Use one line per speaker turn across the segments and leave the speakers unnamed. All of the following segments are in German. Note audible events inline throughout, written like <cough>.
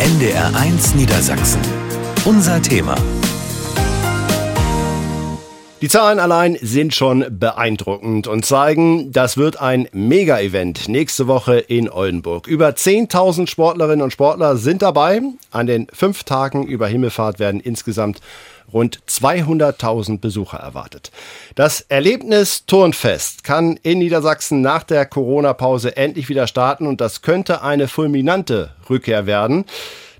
NDR1 Niedersachsen. Unser Thema.
Die Zahlen allein sind schon beeindruckend und zeigen, das wird ein Mega-Event nächste Woche in Oldenburg. Über 10.000 Sportlerinnen und Sportler sind dabei. An den fünf Tagen über Himmelfahrt werden insgesamt rund 200.000 Besucher erwartet. Das Erlebnis Turnfest kann in Niedersachsen nach der Corona-Pause endlich wieder starten und das könnte eine fulminante Rückkehr werden.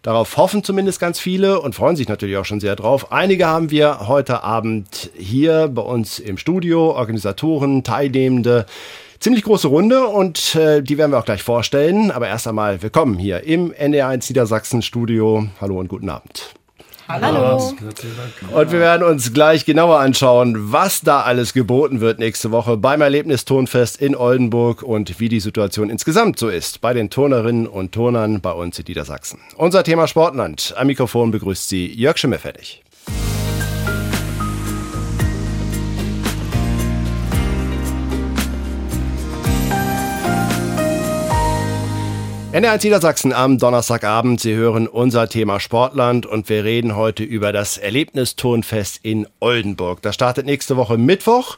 Darauf hoffen zumindest ganz viele und freuen sich natürlich auch schon sehr drauf. Einige haben wir heute Abend hier bei uns im Studio, Organisatoren, Teilnehmende. Ziemlich große Runde und äh, die werden wir auch gleich vorstellen. Aber erst einmal willkommen hier im NDR1 Niedersachsen Studio. Hallo und guten Abend.
Hallo.
Und wir werden uns gleich genauer anschauen, was da alles geboten wird nächste Woche beim Erlebnistonfest in Oldenburg und wie die Situation insgesamt so ist bei den Turnerinnen und Turnern bei uns in Niedersachsen. Unser Thema Sportland. Am Mikrofon begrüßt Sie Jörg Schimmelfällig. NR1 Niedersachsen am Donnerstagabend. Sie hören unser Thema Sportland und wir reden heute über das Erlebnisturnfest in Oldenburg. Das startet nächste Woche Mittwoch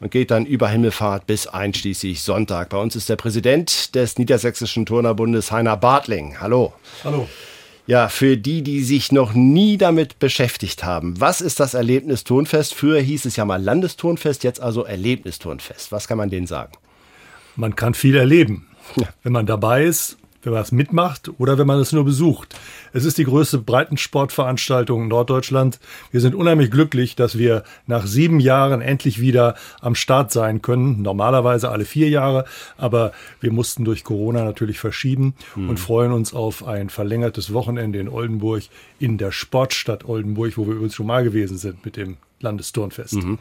und geht dann über Himmelfahrt bis einschließlich Sonntag. Bei uns ist der Präsident des Niedersächsischen Turnerbundes, Heiner Bartling. Hallo.
Hallo.
Ja, für die, die sich noch nie damit beschäftigt haben, was ist das Erlebnisturnfest? Früher hieß es ja mal Landesturnfest, jetzt also Erlebnisturnfest. Was kann man denen sagen?
Man kann viel erleben, wenn man dabei ist wenn man es mitmacht oder wenn man es nur besucht. Es ist die größte Breitensportveranstaltung in Norddeutschland. Wir sind unheimlich glücklich, dass wir nach sieben Jahren endlich wieder am Start sein können. Normalerweise alle vier Jahre, aber wir mussten durch Corona natürlich verschieben mhm. und freuen uns auf ein verlängertes Wochenende in Oldenburg, in der Sportstadt Oldenburg, wo wir übrigens schon mal gewesen sind mit dem Landesturnfest. Mhm.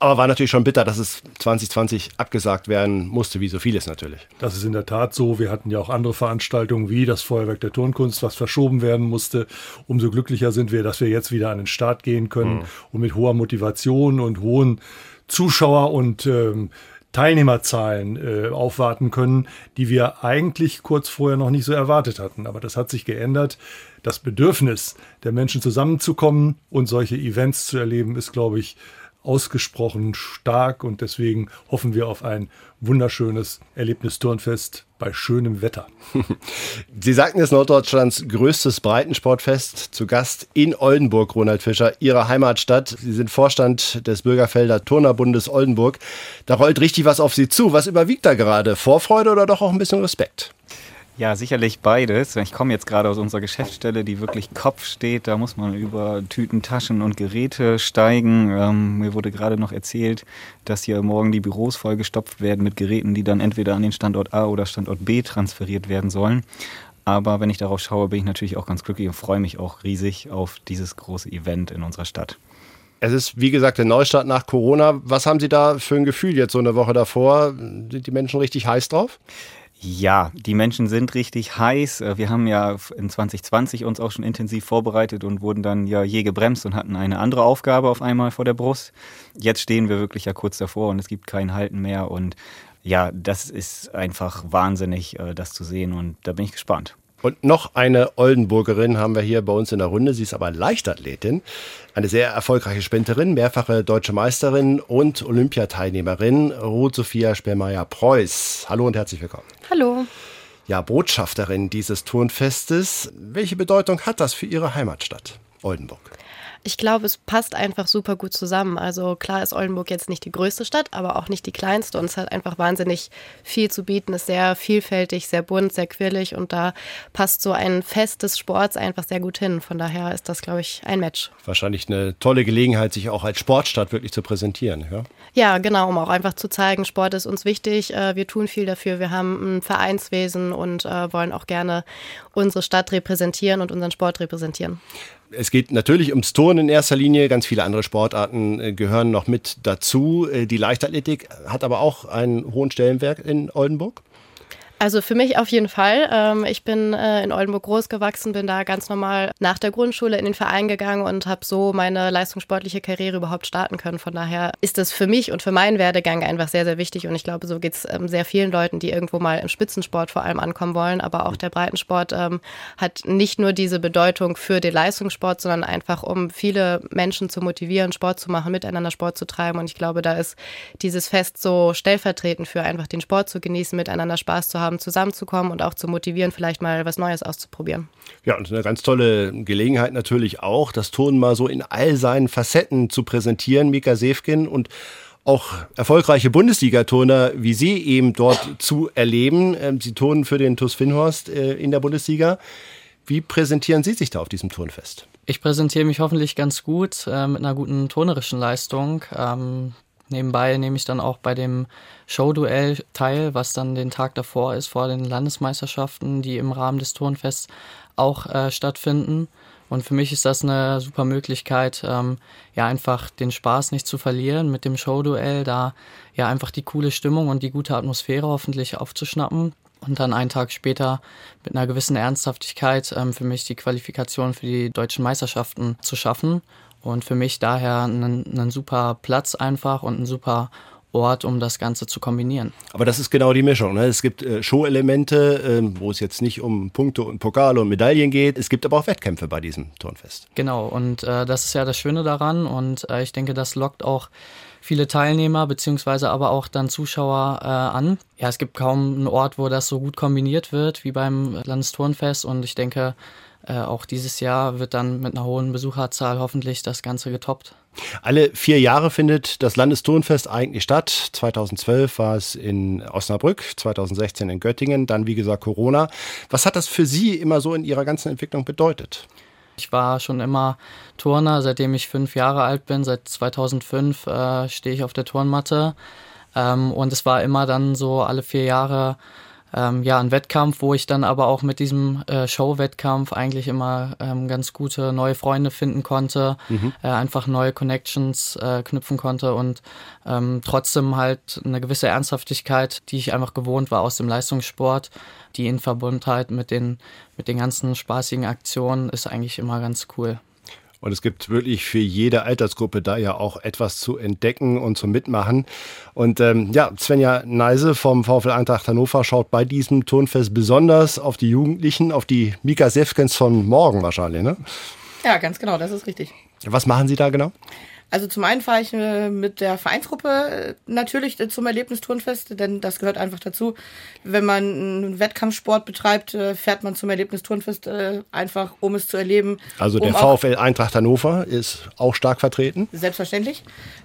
Aber war natürlich schon bitter, dass es 2020 abgesagt werden musste, wie so vieles natürlich.
Das ist in der Tat so. Wir hatten ja auch andere Veranstaltungen wie das Feuerwerk der Turnkunst, was verschoben werden musste. Umso glücklicher sind wir, dass wir jetzt wieder an den Start gehen können mhm. und mit hoher Motivation und hohen Zuschauer- und ähm, Teilnehmerzahlen äh, aufwarten können, die wir eigentlich kurz vorher noch nicht so erwartet hatten. Aber das hat sich geändert. Das Bedürfnis der Menschen zusammenzukommen und solche Events zu erleben, ist, glaube ich, ausgesprochen stark und deswegen hoffen wir auf ein wunderschönes Erlebnisturnfest bei schönem Wetter. <laughs>
Sie sagten es Norddeutschlands größtes Breitensportfest zu Gast in Oldenburg, Ronald Fischer, Ihrer Heimatstadt. Sie sind Vorstand des Bürgerfelder Turnerbundes Oldenburg. Da rollt richtig was auf Sie zu. Was überwiegt da gerade? Vorfreude oder doch auch ein bisschen Respekt?
Ja, sicherlich beides. Ich komme jetzt gerade aus unserer Geschäftsstelle, die wirklich Kopf steht. Da muss man über Tüten, Taschen und Geräte steigen. Ähm, mir wurde gerade noch erzählt, dass hier morgen die Büros vollgestopft werden mit Geräten, die dann entweder an den Standort A oder Standort B transferiert werden sollen. Aber wenn ich darauf schaue, bin ich natürlich auch ganz glücklich und freue mich auch riesig auf dieses große Event in unserer Stadt.
Es ist, wie gesagt, der Neustart nach Corona. Was haben Sie da für ein Gefühl jetzt so eine Woche davor? Sind die Menschen richtig heiß drauf?
Ja, die Menschen sind richtig heiß. Äh, wir haben ja in 2020 uns auch schon intensiv vorbereitet und wurden dann ja je gebremst und hatten eine andere Aufgabe auf einmal vor der Brust. Jetzt stehen wir wirklich ja kurz davor und es gibt kein Halten mehr und ja, das ist einfach wahnsinnig, äh, das zu sehen und da bin ich gespannt.
Und noch eine Oldenburgerin haben wir hier bei uns in der Runde. Sie ist aber Leichtathletin, eine sehr erfolgreiche Sprinterin, mehrfache deutsche Meisterin und Olympiateilnehmerin, Ruth Sophia Spellmeier-Preuß. Hallo und herzlich willkommen.
Hallo.
Ja, Botschafterin dieses Turnfestes. Welche Bedeutung hat das für Ihre Heimatstadt Oldenburg?
Ich glaube, es passt einfach super gut zusammen. Also klar ist Oldenburg jetzt nicht die größte Stadt, aber auch nicht die kleinste und es hat einfach wahnsinnig viel zu bieten, ist sehr vielfältig, sehr bunt, sehr quirlig und da passt so ein Fest des Sports einfach sehr gut hin. Von daher ist das, glaube ich, ein Match.
Wahrscheinlich eine tolle Gelegenheit, sich auch als Sportstadt wirklich zu präsentieren. Ja,
ja genau, um auch einfach zu zeigen, Sport ist uns wichtig, äh, wir tun viel dafür, wir haben ein Vereinswesen und äh, wollen auch gerne unsere Stadt repräsentieren und unseren Sport repräsentieren.
Es geht natürlich ums Turnen in erster Linie. Ganz viele andere Sportarten äh, gehören noch mit dazu. Äh, die Leichtathletik hat aber auch einen hohen Stellenwert in Oldenburg.
Also für mich auf jeden Fall. Ähm, ich bin äh, in Oldenburg groß gewachsen, bin da ganz normal nach der Grundschule in den Verein gegangen und habe so meine leistungssportliche Karriere überhaupt starten können. Von daher ist das für mich und für meinen Werdegang einfach sehr, sehr wichtig. Und ich glaube, so geht es ähm, sehr vielen Leuten, die irgendwo mal im Spitzensport vor allem ankommen wollen. Aber auch der Breitensport ähm, hat nicht nur diese Bedeutung für den Leistungssport, sondern einfach, um viele Menschen zu motivieren, Sport zu machen, miteinander Sport zu treiben. Und ich glaube, da ist dieses Fest so stellvertretend für einfach den Sport zu genießen, miteinander Spaß zu haben haben, zusammenzukommen und auch zu motivieren, vielleicht mal was Neues auszuprobieren.
Ja, und eine ganz tolle Gelegenheit natürlich auch, das Turnen mal so in all seinen Facetten zu präsentieren, Mika Sefkin und auch erfolgreiche Bundesliga-Turner wie Sie eben dort zu erleben. Ähm, Sie turnen für den TuS Finnhorst äh, in der Bundesliga. Wie präsentieren Sie sich da auf diesem Turnfest?
Ich präsentiere mich hoffentlich ganz gut äh, mit einer guten turnerischen Leistung. Ähm, Nebenbei nehme ich dann auch bei dem Showduell teil, was dann den Tag davor ist, vor den Landesmeisterschaften, die im Rahmen des Turnfests auch äh, stattfinden. Und für mich ist das eine super Möglichkeit, ähm, ja einfach den Spaß nicht zu verlieren mit dem Showduell, da ja einfach die coole Stimmung und die gute Atmosphäre hoffentlich aufzuschnappen und dann einen Tag später mit einer gewissen Ernsthaftigkeit ähm, für mich die Qualifikation für die deutschen Meisterschaften zu schaffen. Und für mich daher ein, super Platz einfach und ein super Ort, um das Ganze zu kombinieren.
Aber das ist genau die Mischung. Ne? Es gibt äh, Show-Elemente, äh, wo es jetzt nicht um Punkte und Pokale und Medaillen geht. Es gibt aber auch Wettkämpfe bei diesem Turnfest.
Genau, und äh, das ist ja das Schöne daran. Und äh, ich denke, das lockt auch viele Teilnehmer beziehungsweise aber auch dann Zuschauer äh, an. Ja, es gibt kaum einen Ort, wo das so gut kombiniert wird wie beim Landesturnfest. Und ich denke, äh, auch dieses Jahr wird dann mit einer hohen Besucherzahl hoffentlich das Ganze getoppt.
Alle vier Jahre findet das Landesturnfest eigentlich statt. 2012 war es in Osnabrück, 2016 in Göttingen, dann wie gesagt Corona. Was hat das für Sie immer so in Ihrer ganzen Entwicklung bedeutet?
Ich war schon immer Turner, seitdem ich fünf Jahre alt bin. Seit 2005 äh, stehe ich auf der Turnmatte. Ähm, und es war immer dann so alle vier Jahre ähm, ja, ein Wettkampf, wo ich dann aber auch mit diesem äh, Show-Wettkampf eigentlich immer ähm, ganz gute neue Freunde finden konnte, mhm. äh, einfach neue Connections äh, knüpfen konnte und ähm, trotzdem halt eine gewisse Ernsthaftigkeit, die ich einfach gewohnt war aus dem Leistungssport, die in Verbundheit mit den, mit den ganzen spaßigen Aktionen ist eigentlich immer ganz cool.
Und es gibt wirklich für jede Altersgruppe da ja auch etwas zu entdecken und zu mitmachen. Und ähm, ja, Svenja Neise vom VfL Eintracht Hannover schaut bei diesem Turnfest besonders auf die Jugendlichen, auf die Mika Sefkens von morgen wahrscheinlich, ne?
Ja, ganz genau, das ist richtig.
Was machen Sie da genau?
Also zum einen fahre ich äh, mit der Vereinsgruppe äh, natürlich äh, zum Erlebnisturnfest, denn das gehört einfach dazu. Wenn man einen Wettkampfsport betreibt, fährt man zum Erlebnisturnfest einfach, um es zu erleben.
Also der um VfL Eintracht Hannover ist auch stark vertreten?
Selbstverständlich.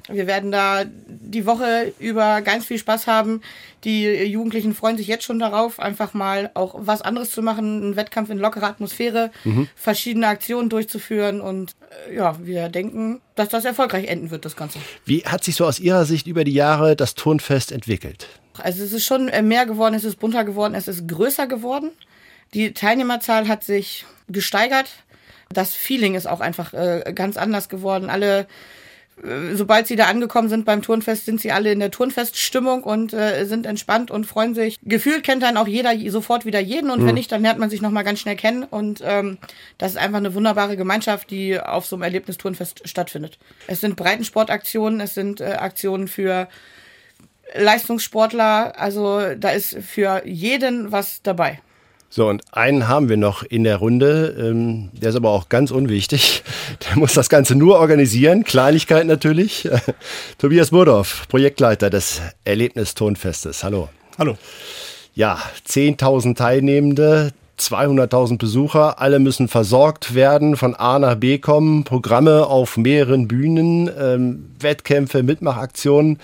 Wir werden da die Woche über ganz viel Spaß haben. Die Jugendlichen freuen sich jetzt schon darauf, einfach mal auch was anderes zu machen, einen Wettkampf in lockerer Atmosphäre, mhm. verschiedene Aktionen durchzuführen und ja, wir denken, dass das erfolgreich enden wird, das Ganze.
Wie hat sich so aus Ihrer Sicht über die Jahre das Turnfest entwickelt?
Also es ist schon äh, mehr geworden, es ist bunter geworden, es ist größer geworden. Die Teilnehmerzahl hat sich gesteigert. Das Feeling ist auch einfach äh, ganz anders geworden. Alle sobald sie da angekommen sind beim Turnfest, sind sie alle in der Turnfeststimmung und äh, sind entspannt und freuen sich. Gefühlt kennt dann auch jeder sofort wieder jeden und mhm. wenn nicht, dann lernt man sich nochmal ganz schnell kennen und ähm, das ist einfach eine wunderbare Gemeinschaft, die auf so einem Erlebnisturnfest stattfindet. Es sind Breitensportaktionen, es sind äh, Aktionen für Leistungssportler, also da ist für jeden was dabei.
So, und einen haben wir noch in der Runde, ähm, der ist aber auch ganz unwichtig. <laughs> Der muss das Ganze nur organisieren, Kleinigkeit natürlich. <laughs> Tobias Burdorf, Projektleiter des Erlebnistonfestes. Hallo.
Hallo.
Ja, 10.000 Teilnehmende, 200.000 Besucher, alle müssen versorgt werden, von A nach B kommen, Programme auf mehreren Bühnen, ähm, Wettkämpfe, Mitmachaktionen.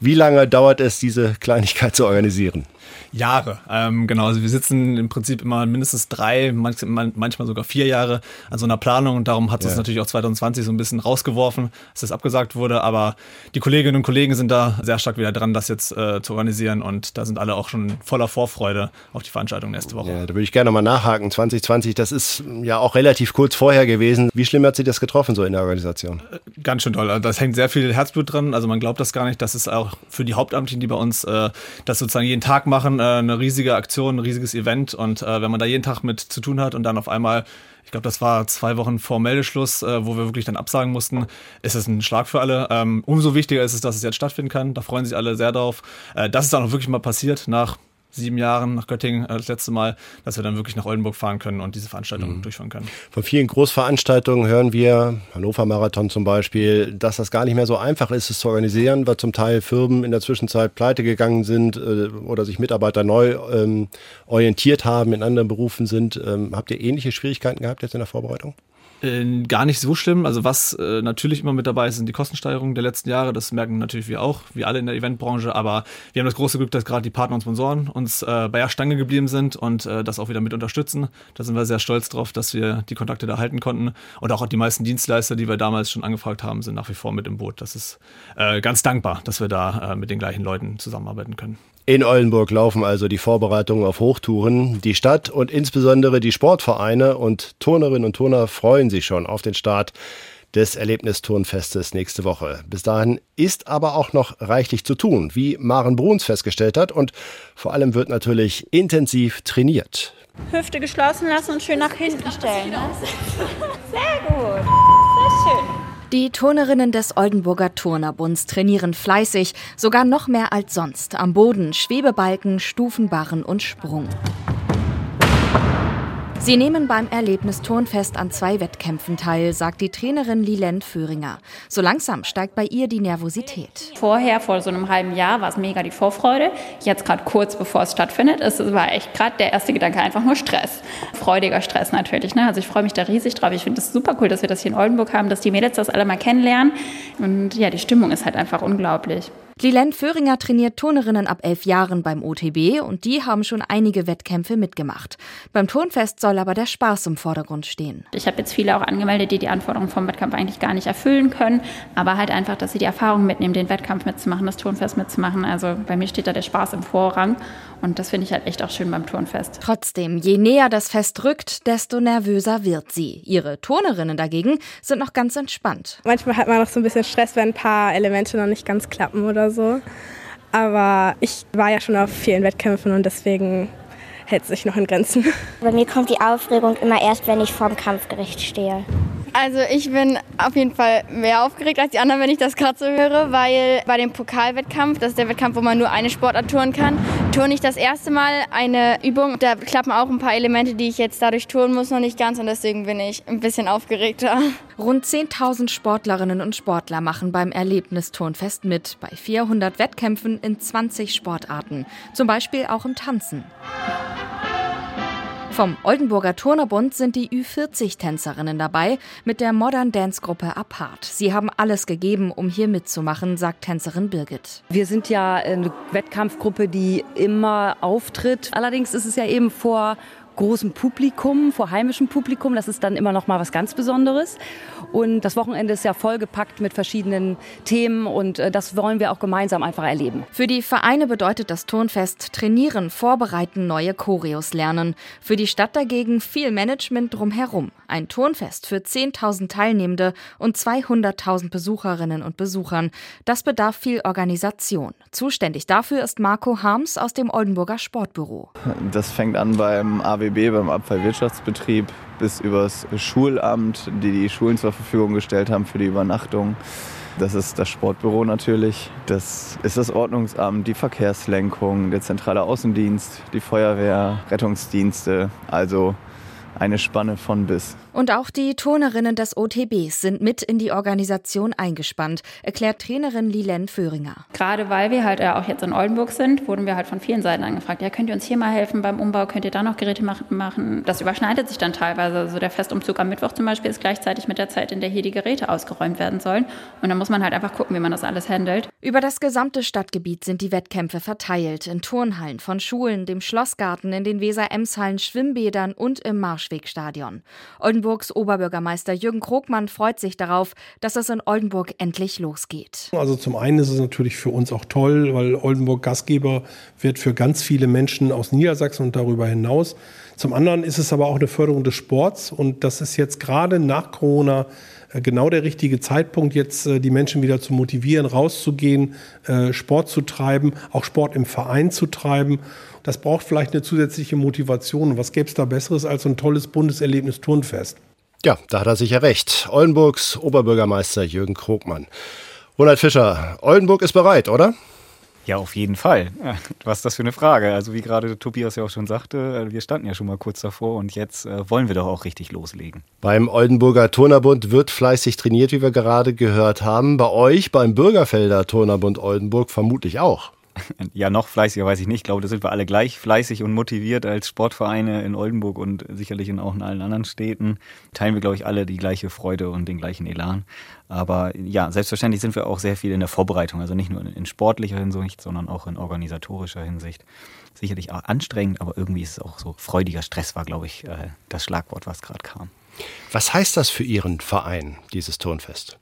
Wie lange dauert es, diese Kleinigkeit zu organisieren?
Jahre. Ähm, genau, also wir sitzen im Prinzip immer mindestens drei, manchmal sogar vier Jahre an so einer Planung und darum hat es ja. natürlich auch 2020 so ein bisschen rausgeworfen, dass das abgesagt wurde. Aber die Kolleginnen und Kollegen sind da sehr stark wieder dran, das jetzt äh, zu organisieren und da sind alle auch schon voller Vorfreude auf die Veranstaltung nächste Woche.
Ja, da würde ich gerne mal nachhaken. 2020, das ist ja auch relativ kurz vorher gewesen. Wie schlimm hat Sie das getroffen so in der Organisation?
Äh, ganz schön toll. Also das hängt sehr viel Herzblut dran. Also man glaubt das gar nicht, dass es auch für die Hauptamtlichen, die bei uns äh, das sozusagen jeden Tag machen, äh, eine riesige Aktion, ein riesiges Event. Und äh, wenn man da jeden Tag mit zu tun hat und dann auf einmal ich glaube, das war zwei Wochen vor Meldeschluss, äh, wo wir wirklich dann absagen mussten, ist es ein Schlag für alle. Ähm, umso wichtiger ist es, dass es jetzt stattfinden kann. Da freuen sich alle sehr drauf. Äh, dass es dann auch wirklich mal passiert nach sieben Jahren nach Göttingen äh, das letzte Mal, dass wir dann wirklich nach Oldenburg fahren können und diese Veranstaltung mhm. durchführen können.
Von vielen Großveranstaltungen hören wir, Hannover Marathon zum Beispiel, dass das gar nicht mehr so einfach ist, es zu organisieren, weil zum Teil Firmen in der Zwischenzeit pleite gegangen sind äh, oder sich Mitarbeiter neu ähm, orientiert haben, in anderen Berufen sind. Ähm, habt ihr ähnliche Schwierigkeiten gehabt jetzt in der Vorbereitung?
Äh, gar nicht so schlimm. Also was äh, natürlich immer mit dabei ist, sind die Kostensteigerungen der letzten Jahre. Das merken natürlich wir auch, wie alle in der Eventbranche. Aber wir haben das große Glück, dass gerade die Partner und Sponsoren uns äh, bei der Stange geblieben sind und äh, das auch wieder mit unterstützen. Da sind wir sehr stolz drauf, dass wir die Kontakte da halten konnten. Und auch die meisten Dienstleister, die wir damals schon angefragt haben, sind nach wie vor mit im Boot. Das ist äh, ganz dankbar, dass wir da äh, mit den gleichen Leuten zusammenarbeiten können.
In Oldenburg laufen also die Vorbereitungen auf Hochtouren. Die Stadt und insbesondere die Sportvereine und Turnerinnen und Turner freuen sich schon auf den Start des Erlebnisturnfestes nächste Woche. Bis dahin ist aber auch noch reichlich zu tun, wie Maren Bruns festgestellt hat. Und vor allem wird natürlich intensiv trainiert.
Hüfte geschlossen lassen und schön nach hinten stellen. Ne? <laughs> Sehr gut. Sehr schön.
Die Turnerinnen des Oldenburger Turnerbunds trainieren fleißig, sogar noch mehr als sonst, am Boden, Schwebebalken, Stufenbarren und Sprung. Sie nehmen beim Erlebnisturnfest an zwei Wettkämpfen teil, sagt die Trainerin Lilen Föhringer. So langsam steigt bei ihr die Nervosität.
Vorher, vor so einem halben Jahr, war es mega die Vorfreude. Jetzt gerade kurz bevor es stattfindet, es war echt gerade der erste Gedanke einfach nur Stress. Freudiger Stress natürlich. Ne? Also ich freue mich da riesig drauf. Ich finde es super cool, dass wir das hier in Oldenburg haben, dass die Mädels das alle mal kennenlernen. Und ja, die Stimmung ist halt einfach unglaublich.
Lilen Föhringer trainiert Turnerinnen ab elf Jahren beim OTB und die haben schon einige Wettkämpfe mitgemacht. Beim Turnfest soll aber der Spaß im Vordergrund stehen.
Ich habe jetzt viele auch angemeldet, die die Anforderungen vom Wettkampf eigentlich gar nicht erfüllen können, aber halt einfach, dass sie die Erfahrung mitnehmen, den Wettkampf mitzumachen, das Turnfest mitzumachen. Also bei mir steht da der Spaß im Vorrang und das finde ich halt echt auch schön beim Turnfest.
Trotzdem, je näher das Fest rückt, desto nervöser wird sie. Ihre Turnerinnen dagegen sind noch ganz entspannt.
Manchmal hat man noch so ein bisschen Stress, wenn ein paar Elemente noch nicht ganz klappen oder so. Aber ich war ja schon auf vielen Wettkämpfen und deswegen hält sich noch in Grenzen. <laughs>
Bei mir kommt die Aufregung immer erst, wenn ich vorm Kampfgericht stehe.
Also ich bin auf jeden Fall mehr aufgeregt als die anderen, wenn ich das gerade so höre, weil bei dem Pokalwettkampf, das ist der Wettkampf, wo man nur eine Sportart touren kann, turne ich das erste Mal eine Übung. Da klappen auch ein paar Elemente, die ich jetzt dadurch touren muss, noch nicht ganz und deswegen bin ich ein bisschen aufgeregter.
Rund 10.000 Sportlerinnen und Sportler machen beim Erlebnisturnfest mit, bei 400 Wettkämpfen in 20 Sportarten, zum Beispiel auch im Tanzen. Vom Oldenburger Turnerbund sind die Ü40-Tänzerinnen dabei mit der Modern Dance-Gruppe Apart. Sie haben alles gegeben, um hier mitzumachen, sagt Tänzerin Birgit.
Wir sind ja eine Wettkampfgruppe, die immer auftritt. Allerdings ist es ja eben vor großem Publikum, vor heimischem Publikum. Das ist dann immer noch mal was ganz Besonderes. Und das Wochenende ist ja vollgepackt mit verschiedenen Themen und äh, das wollen wir auch gemeinsam einfach erleben.
Für die Vereine bedeutet das Turnfest trainieren, vorbereiten, neue Choreos lernen. Für die Stadt dagegen viel Management drumherum. Ein Turnfest für 10.000 Teilnehmende und 200.000 Besucherinnen und Besuchern. Das bedarf viel Organisation. Zuständig dafür ist Marco Harms aus dem Oldenburger Sportbüro.
Das fängt an beim AW AWB beim Abfallwirtschaftsbetrieb bis übers Schulamt, die die Schulen zur Verfügung gestellt haben für die Übernachtung. Das ist das Sportbüro natürlich. Das ist das Ordnungsamt, die Verkehrslenkung, der zentrale Außendienst, die Feuerwehr, Rettungsdienste. Also eine Spanne von bis.
Und auch die Turnerinnen des OTBs sind mit in die Organisation eingespannt, erklärt Trainerin Lilen Föhringer.
Gerade weil wir halt auch jetzt in Oldenburg sind, wurden wir halt von vielen Seiten angefragt. Ja, könnt ihr uns hier mal helfen beim Umbau? Könnt ihr da noch Geräte machen? Das überschneidet sich dann teilweise. Also der Festumzug am Mittwoch zum Beispiel ist gleichzeitig mit der Zeit, in der hier die Geräte ausgeräumt werden sollen. Und da muss man halt einfach gucken, wie man das alles handelt.
Über das gesamte Stadtgebiet sind die Wettkämpfe verteilt. In Turnhallen von Schulen, dem Schlossgarten, in den Weser-Ems-Hallen, Schwimmbädern und im Marschwegstadion. Oldenburg Oldenburgs Oberbürgermeister Jürgen Krogmann freut sich darauf, dass es in Oldenburg endlich losgeht.
Also zum einen ist es natürlich für uns auch toll, weil Oldenburg Gastgeber wird für ganz viele Menschen aus Niedersachsen und darüber hinaus. Zum anderen ist es aber auch eine Förderung des Sports und das ist jetzt gerade nach Corona äh, genau der richtige Zeitpunkt, jetzt äh, die Menschen wieder zu motivieren, rauszugehen, äh, Sport zu treiben, auch Sport im Verein zu treiben. Das braucht vielleicht eine zusätzliche Motivation. Und was gäbe es da Besseres als so ein tolles Bundeserlebnis Turnfest?
Ja, da hat er sicher recht. Oldenburgs Oberbürgermeister Jürgen Krogmann. Ronald Fischer, Oldenburg ist bereit, oder?
Ja, auf jeden Fall. <laughs> Was ist das für eine Frage? Also wie gerade Tobias ja auch schon sagte, wir standen ja schon mal kurz davor und jetzt äh, wollen wir doch auch richtig loslegen.
Beim Oldenburger Turnerbund wird fleißig trainiert, wie wir gerade gehört haben. Bei euch, beim Bürgerfelder Turnerbund Oldenburg vermutlich auch. <laughs>
Ja, noch fleißiger weiß ich nicht. Ich glaube, da sind wir alle gleich fleißig und motiviert als Sportvereine in Oldenburg und sicherlich in auch in allen anderen Städten. Teilen wir, glaube ich, alle die gleiche Freude und den gleichen Elan. Aber ja, selbstverständlich sind wir auch sehr viel in der Vorbereitung. Also nicht nur in sportlicher Hinsicht, sondern auch in organisatorischer Hinsicht. Sicherlich auch anstrengend, aber irgendwie ist es auch so freudiger Stress war, glaube ich, äh, das Schlagwort, was gerade kam.
Was heißt das für Ihren Verein, dieses Turnfest?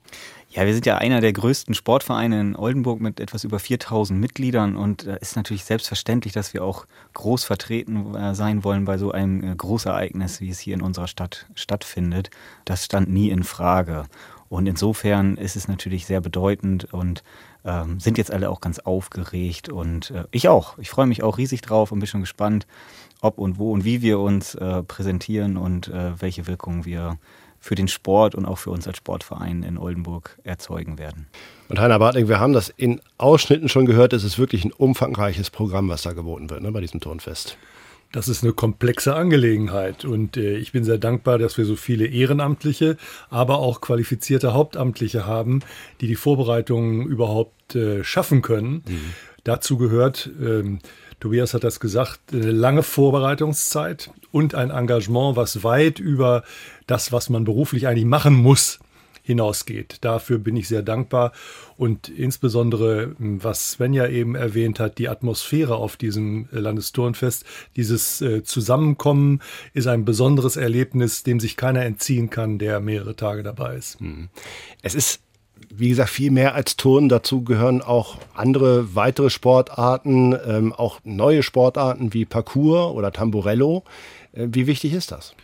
Ja, wir sind ja einer der größten Sportvereine in Oldenburg mit etwas über 4000 Mitgliedern und es ist natürlich selbstverständlich, dass wir auch groß vertreten äh, sein wollen bei so einem äh, Großereignis, wie es hier in unserer Stadt stattfindet. Das stand nie in Frage. Und insofern ist es natürlich sehr bedeutend und ähm, sind jetzt alle auch ganz aufgeregt und äh, ich auch. Ich freue mich auch riesig drauf und bin schon gespannt, ob und wo und wie wir uns äh, präsentieren und äh, welche Wirkungen wir für den Sport und auch für uns als Sportverein in Oldenburg erzeugen werden.
Und Heiner Bartling, wir haben das in Ausschnitten schon gehört, es ist wirklich ein umfangreiches Programm, was da geboten wird ne, bei diesem Turnfest.
Das ist eine komplexe Angelegenheit und äh, ich bin sehr dankbar, dass wir so viele Ehrenamtliche, aber auch qualifizierte Hauptamtliche haben, die die Vorbereitungen überhaupt äh, schaffen können. Mhm. Dazu gehört, ähm, Tobias hat das gesagt, eine lange Vorbereitungszeit und ein Engagement, was weit über das, was man beruflich eigentlich machen muss, hinausgeht. Dafür bin ich sehr dankbar und insbesondere, was Svenja eben erwähnt hat, die Atmosphäre auf diesem Landesturnfest, dieses äh, Zusammenkommen ist ein besonderes Erlebnis, dem sich keiner entziehen kann, der mehrere Tage dabei ist.
Hm. Es ist wie gesagt, viel mehr als Turnen. Dazu gehören auch andere weitere Sportarten, ähm, auch neue Sportarten wie Parkour oder Tamburello. Äh, wie wichtig ist das?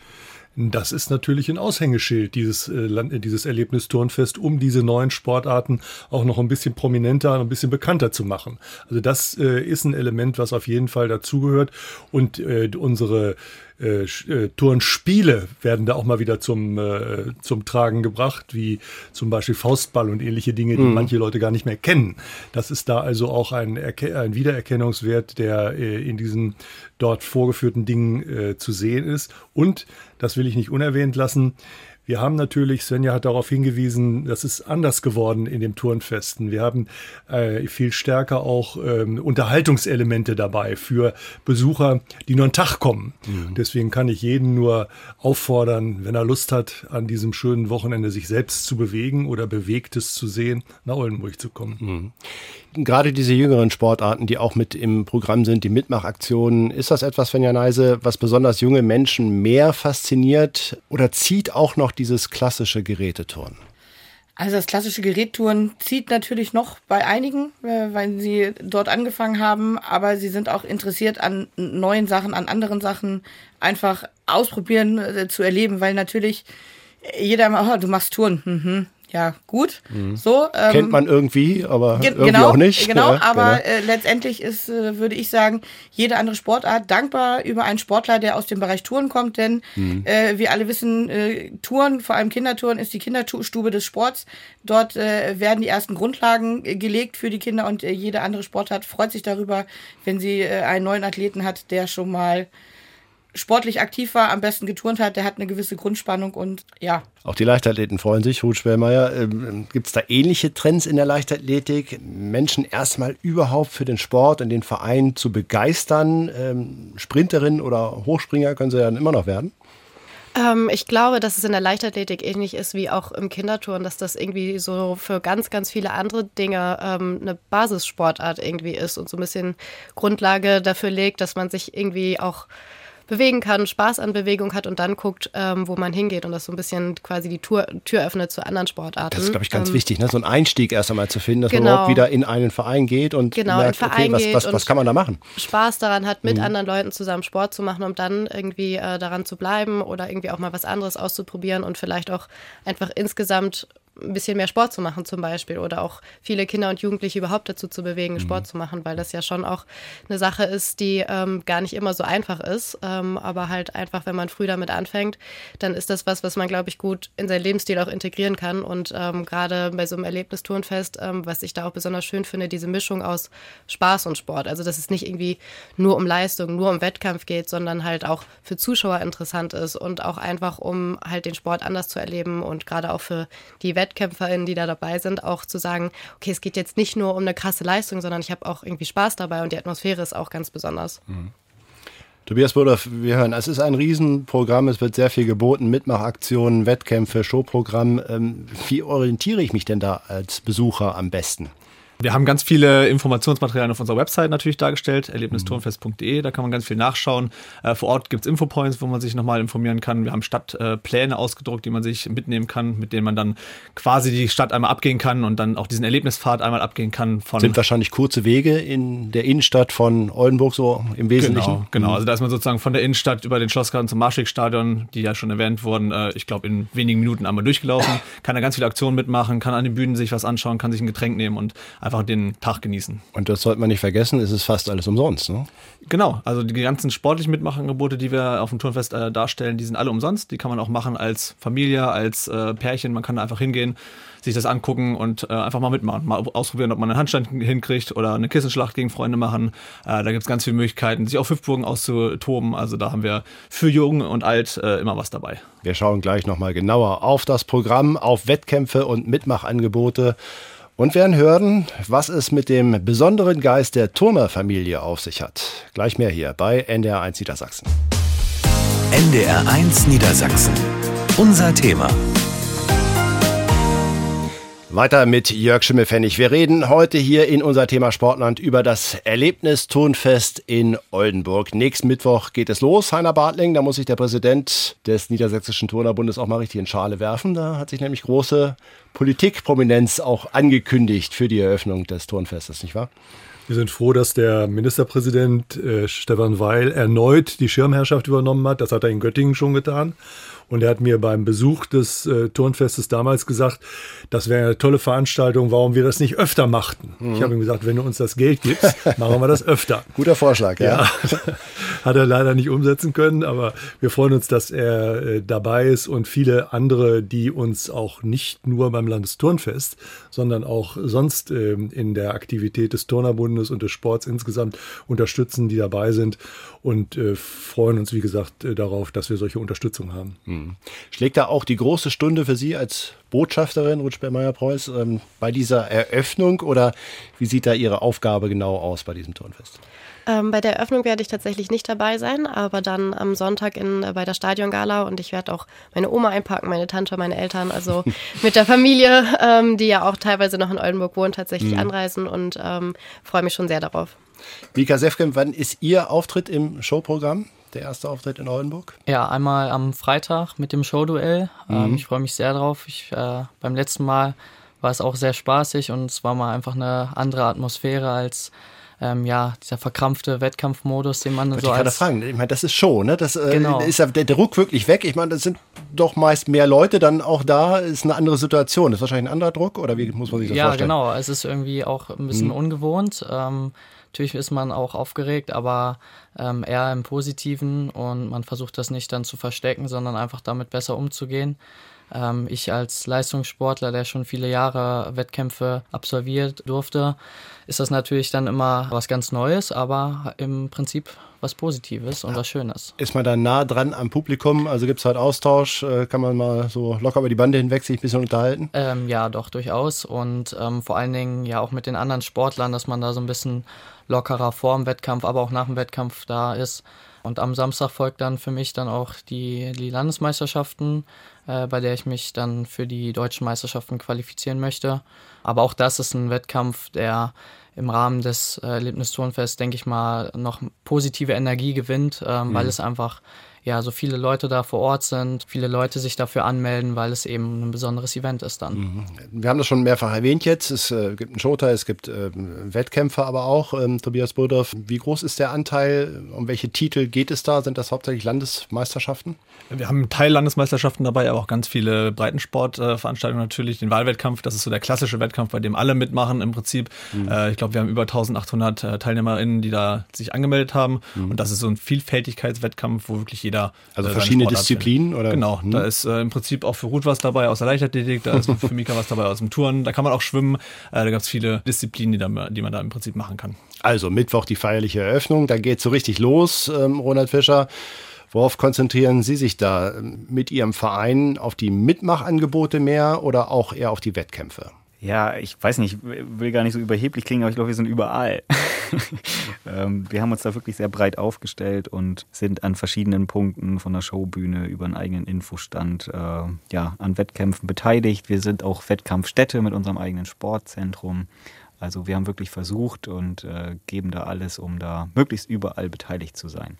Das ist natürlich ein Aushängeschild, dieses, äh, dieses Erlebnis Turnfest, um diese neuen Sportarten auch noch ein bisschen prominenter und ein bisschen bekannter zu machen. Also das äh, ist ein Element, was auf jeden Fall dazugehört. Und äh, unsere äh, äh, Turnspiele werden da auch mal wieder zum, äh, zum Tragen gebracht, wie zum Beispiel Faustball und ähnliche Dinge, die mhm. manche Leute gar nicht mehr kennen. Das ist da also auch ein, Erke ein Wiedererkennungswert, der äh, in diesen dort vorgeführten Dingen äh, zu sehen ist. Und, das will ich nicht unerwähnt lassen, wir haben natürlich, Svenja hat darauf hingewiesen, das ist anders geworden in dem Turnfesten. Wir haben äh, viel stärker auch ähm, Unterhaltungselemente dabei für Besucher, die nur einen Tag kommen. Mhm. Deswegen kann ich jeden nur auffordern, wenn er Lust hat, an diesem schönen Wochenende sich selbst zu bewegen oder Bewegtes zu sehen, nach Oldenburg zu kommen.
Mhm gerade diese jüngeren Sportarten, die auch mit im Programm sind, die Mitmachaktionen, ist das etwas, Svenja Neise, was besonders junge Menschen mehr fasziniert oder zieht auch noch dieses klassische Geräteturnen?
Also das klassische Gerättouren zieht natürlich noch bei einigen, äh, weil sie dort angefangen haben, aber sie sind auch interessiert an neuen Sachen, an anderen Sachen, einfach ausprobieren, äh, zu erleben, weil natürlich jeder mal, oh, du machst Touren, mhm ja, gut. Mhm. So,
ähm, Kennt man irgendwie, aber
ge
irgendwie
genau,
auch nicht.
Genau, ja, aber genau. Äh, letztendlich ist, äh, würde ich sagen, jede andere Sportart dankbar über einen Sportler, der aus dem Bereich Touren kommt, denn mhm. äh, wir alle wissen, äh, Touren, vor allem Kindertouren, ist die Kinderstube des Sports. Dort äh, werden die ersten Grundlagen äh, gelegt für die Kinder und jede andere Sportart freut sich darüber, wenn sie einen neuen Athleten hat, der schon mal sportlich aktiv war, am besten geturnt hat, der hat eine gewisse Grundspannung und ja.
Auch die Leichtathleten freuen sich, Ruth Schwellmeier. Ähm, Gibt es da ähnliche Trends in der Leichtathletik, Menschen erstmal überhaupt für den Sport und den Verein zu begeistern? Ähm, Sprinterin oder Hochspringer können sie ja dann immer noch werden?
Ähm, ich glaube, dass es in der Leichtathletik ähnlich ist wie auch im Kinderturnen, dass das irgendwie so für ganz, ganz viele andere Dinge ähm, eine Basissportart irgendwie ist und so ein bisschen Grundlage dafür legt, dass man sich irgendwie auch bewegen kann, Spaß an Bewegung hat und dann guckt, ähm, wo man hingeht und das so ein bisschen quasi die Tür, Tür öffnet zu anderen Sportarten.
Das ist, glaube ich, ganz
Ähm,
wichtig, ne? so einen Einstieg erst einmal zu finden, dass man
Genau.
überhaupt wieder in einen Verein geht und
Genau,
merkt, okay, was, was, was kann man da machen?
Spaß daran hat, mit
Mhm.
anderen Leuten zusammen Sport zu machen, um dann irgendwie äh, daran zu bleiben oder irgendwie auch mal was anderes auszuprobieren und vielleicht auch einfach insgesamt ein bisschen mehr Sport zu machen zum Beispiel oder auch viele Kinder und Jugendliche überhaupt dazu zu bewegen, Sport zu machen, weil das ja schon auch eine Sache ist, die ähm, gar nicht immer so einfach ist, ähm, aber halt einfach, wenn man früh damit anfängt, dann ist das was, was man, glaube ich, gut in seinen Lebensstil auch integrieren kann und ähm, gerade bei so einem Erlebnisturnfest, ähm, was ich da auch besonders schön finde, diese Mischung aus Spaß und Sport, also dass es nicht irgendwie nur um Leistung, nur um Wettkampf geht, sondern halt auch für Zuschauer interessant ist und auch einfach, um halt den Sport anders zu erleben und gerade auch für die WettkämpferInnen, die da dabei sind, auch zu sagen, okay, es geht jetzt nicht nur um eine krasse Leistung, sondern ich habe auch irgendwie Spaß dabei und die Atmosphäre ist auch ganz besonders.
Tobias Bruder, wir hören, es ist ein Riesenprogramm, es wird sehr viel geboten, Mitmachaktionen, Wettkämpfe, Showprogramm. Ähm, wie orientiere ich mich denn da als Besucher am besten?
Wir haben ganz viele Informationsmaterialien auf unserer Website natürlich dargestellt, erlebnisturnfest.de, da kann man ganz viel nachschauen. Äh, vor Ort gibt es Infopoints, wo man sich nochmal informieren kann. Wir haben Stadtpläne ausgedruckt, die man sich mitnehmen kann, mit denen man dann quasi die Stadt einmal abgehen kann und dann auch diesen Erlebnispfad einmal abgehen kann.
Sind wahrscheinlich kurze Wege in der Innenstadt von Oldenburg so im Wesentlichen?
Genau, genau. Also da ist man sozusagen von der Innenstadt über den Schlossgarten zum Marschwegstadion, die ja schon erwähnt wurden, äh, ich glaube in wenigen Minuten einmal durchgelaufen, kann da ganz viele Aktionen mitmachen, kann an den Bühnen sich was anschauen, kann sich ein Getränk nehmen und einfach den Tag genießen.
Und das sollte man nicht vergessen, es ist fast alles umsonst. Ne?
Genau, also die ganzen sportlichen Mitmachangebote, die wir auf dem Turnfest äh, darstellen, die sind alle umsonst. Die kann man auch machen als Familie, als äh, Pärchen. Man kann da einfach hingehen, sich das angucken und äh, einfach mal mitmachen. Mal ausprobieren, ob man einen Handstand hinkriegt oder eine Kissenschlacht gegen Freunde machen. Äh, da gibt es ganz viele Möglichkeiten, sich auf Hüpfburgen auszutoben. Also da haben wir für Jung und Alt äh, immer was dabei.
Wir schauen gleich nochmal genauer auf das Programm, auf Wettkämpfe und Mitmachangebote und werden hören, was es mit dem besonderen Geist der Turnerfamilie auf sich hat. Gleich mehr hier bei NDR1 Niedersachsen.
NDR1 Niedersachsen. Unser Thema.
Weiter mit Jörg Schimmelfennig. Wir reden heute hier in unser Thema Sportland über das Erlebnisturnfest in Oldenburg. Nächsten Mittwoch geht es los, Heiner Bartling. Da muss sich der Präsident des Niedersächsischen Turnerbundes auch mal richtig in Schale werfen. Da hat sich nämlich große Politikprominenz auch angekündigt für die Eröffnung des Turnfestes, nicht wahr?
Wir sind froh, dass der Ministerpräsident äh, Stefan Weil erneut die Schirmherrschaft übernommen hat. Das hat er in Göttingen schon getan. Und er hat mir beim Besuch des äh, Turnfestes damals gesagt, das wäre eine tolle Veranstaltung, warum wir das nicht öfter machten.
Mhm.
Ich habe ihm gesagt, wenn du uns das Geld gibst, <laughs> machen wir das öfter.
Guter Vorschlag, ja.
ja. <laughs> Hat er leider nicht umsetzen können, aber wir freuen uns, dass er äh, dabei ist und viele andere, die uns auch nicht nur beim Landesturnfest, sondern auch sonst ähm, in der Aktivität des Turnerbundes und des Sports insgesamt unterstützen, die dabei sind und äh, freuen uns, wie gesagt, äh, darauf, dass wir solche Unterstützung haben.
Schlägt da auch die große Stunde für Sie als Botschafterin, Ruth Spellmeier-Preuß, ähm, bei dieser Eröffnung oder wie sieht da Ihre Aufgabe genau aus bei diesem Turnfest?
Ähm, bei der Eröffnung werde ich tatsächlich nicht dabei sein, aber dann am Sonntag in, äh, bei der Stadiongala und ich werde auch meine Oma einpacken, meine Tante, meine Eltern, also <laughs> mit der Familie, ähm, die ja auch teilweise noch in Oldenburg wohnt, tatsächlich
Mhm.
anreisen und ähm, freue mich schon sehr darauf.
Mika Sefkem, wann ist Ihr Auftritt im Showprogramm? Der erste Auftritt in Oldenburg?
Ja, einmal am Freitag mit dem Showduell. Ähm,
Mhm.
ich freue mich sehr drauf. Ich, äh, beim letzten Mal war es auch sehr spaßig und es war mal einfach eine andere Atmosphäre als ähm, ja, dieser verkrampfte Wettkampfmodus, den man
Wollte
so
ich
als
fragen. Ich meine, das ist Show, ne? Das äh,
Genau.
ist ja der Druck wirklich weg. Ich meine, das sind doch meist mehr Leute, dann auch da ist eine andere Situation. Das ist wahrscheinlich ein anderer Druck oder wie muss man sich das
ja,
vorstellen?
genau. Es ist irgendwie auch ein bisschen
Mhm.
ungewohnt. Ähm, natürlich ist man auch aufgeregt, aber ähm, eher im Positiven und man versucht das nicht dann zu verstecken, sondern einfach damit besser umzugehen. Ähm, ich als Leistungssportler, der schon viele Jahre Wettkämpfe absolviert durfte, ist das natürlich dann immer was ganz Neues, aber im Prinzip was Positives und was Schönes.
Ist man da nah dran am Publikum? Also gibt es halt Austausch? Äh, Kann man mal so locker über die Bande hinweg sich ein bisschen unterhalten?
Ähm, ja, doch, durchaus. Und ähm, vor allen Dingen ja auch mit den anderen Sportlern, dass man da so ein bisschen lockerer vor dem Wettkampf, aber auch nach dem Wettkampf da ist. Und am Samstag folgt dann für mich dann auch die, die Landesmeisterschaften, äh, bei der ich mich dann für die deutschen Meisterschaften qualifizieren möchte. Aber auch das ist ein Wettkampf, der im Rahmen des äh, Erlebnisturnfests, denke ich mal, noch positive Energie gewinnt, ähm, mhm. weil es einfach ja, so viele Leute da vor Ort sind, viele Leute sich dafür anmelden, weil es eben ein besonderes Event ist dann. Mhm.
Wir haben das schon mehrfach erwähnt jetzt. Es äh, gibt einen Showteil, es gibt äh, Wettkämpfe aber auch. Ähm, Tobias Burdorf, wie groß ist der Anteil? Um welche Titel geht es da? Sind das hauptsächlich Landesmeisterschaften?
Wir haben Teil-Landesmeisterschaften dabei, aber auch ganz viele Breitensportveranstaltungen natürlich. Den Wahlwettkampf, das ist so der klassische Wettkampf, bei dem alle mitmachen im Prinzip. Mhm. Äh, ich glaube, wir haben über 1800 äh, TeilnehmerInnen, die da sich angemeldet haben. Mhm. Und das ist so ein Vielfältigkeitswettkampf, wo wirklich jeder.
Also äh, verschiedene Disziplinen oder?
Genau. Hm. Da ist äh, im Prinzip auch für Ruth was dabei aus der Leichtathletik, da ist für Mika was dabei aus dem Touren, da kann man auch schwimmen. Äh, da gab es viele Disziplinen, die, da, die man da im Prinzip machen kann.
Also Mittwoch die feierliche Eröffnung, da geht es so richtig los, ähm, Ronald Fischer. Worauf konzentrieren Sie sich da mit Ihrem Verein? Auf die Mitmachangebote mehr oder auch eher auf die Wettkämpfe?
Ja, ich weiß nicht, ich will gar nicht so überheblich klingen, aber ich glaube, wir sind überall. <laughs> ähm, wir haben uns da wirklich sehr breit aufgestellt und sind an verschiedenen Punkten von der Showbühne über einen eigenen Infostand äh, ja, an Wettkämpfen beteiligt. Wir sind auch Wettkampfstätte mit unserem eigenen Sportzentrum. Also wir haben wirklich versucht und äh, geben da alles, um da möglichst überall beteiligt zu sein.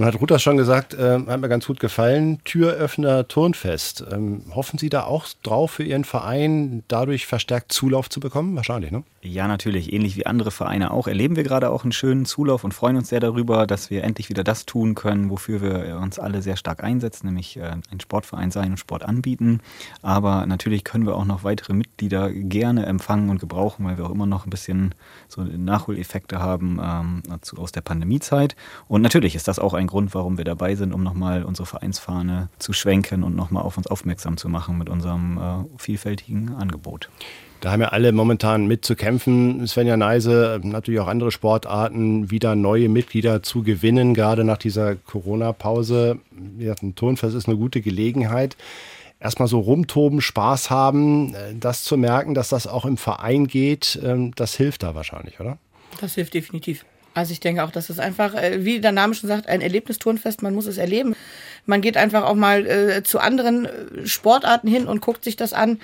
Nun hat Ruth das schon gesagt, äh, hat mir ganz gut gefallen. Türöffner Turnfest. Ähm, hoffen Sie da auch drauf für Ihren Verein, dadurch verstärkt Zulauf zu bekommen? Wahrscheinlich, ne?
Ja, natürlich. Ähnlich wie andere Vereine auch erleben wir gerade auch einen schönen Zulauf und freuen uns sehr darüber, dass wir endlich wieder das tun können, wofür wir uns alle sehr stark einsetzen, nämlich äh, ein Sportverein sein und Sport anbieten. Aber natürlich können wir auch noch weitere Mitglieder gerne empfangen und gebrauchen, weil wir auch immer noch ein bisschen so Nachholeffekte haben ähm, aus der Pandemiezeit. Und natürlich ist das auch ein Grund, warum wir dabei sind, um nochmal unsere Vereinsfahne zu schwenken und nochmal auf uns aufmerksam zu machen mit unserem äh, vielfältigen Angebot.
Da haben ja alle momentan mit zu kämpfen. Svenja Neise, natürlich auch andere Sportarten, wieder neue Mitglieder zu gewinnen, gerade nach dieser Corona-Pause. Wie gesagt, ein Turnfest ist eine gute Gelegenheit. Erstmal so rumtoben, Spaß haben, äh, das zu merken, dass das auch im Verein geht, ähm, das hilft da wahrscheinlich, oder?
Das hilft definitiv. Also ich denke auch, das ist einfach, äh, wie der Name schon sagt, ein Erlebnisturnfest. Man muss es erleben. Man geht einfach auch mal äh, zu anderen äh, Sportarten hin und guckt sich das an.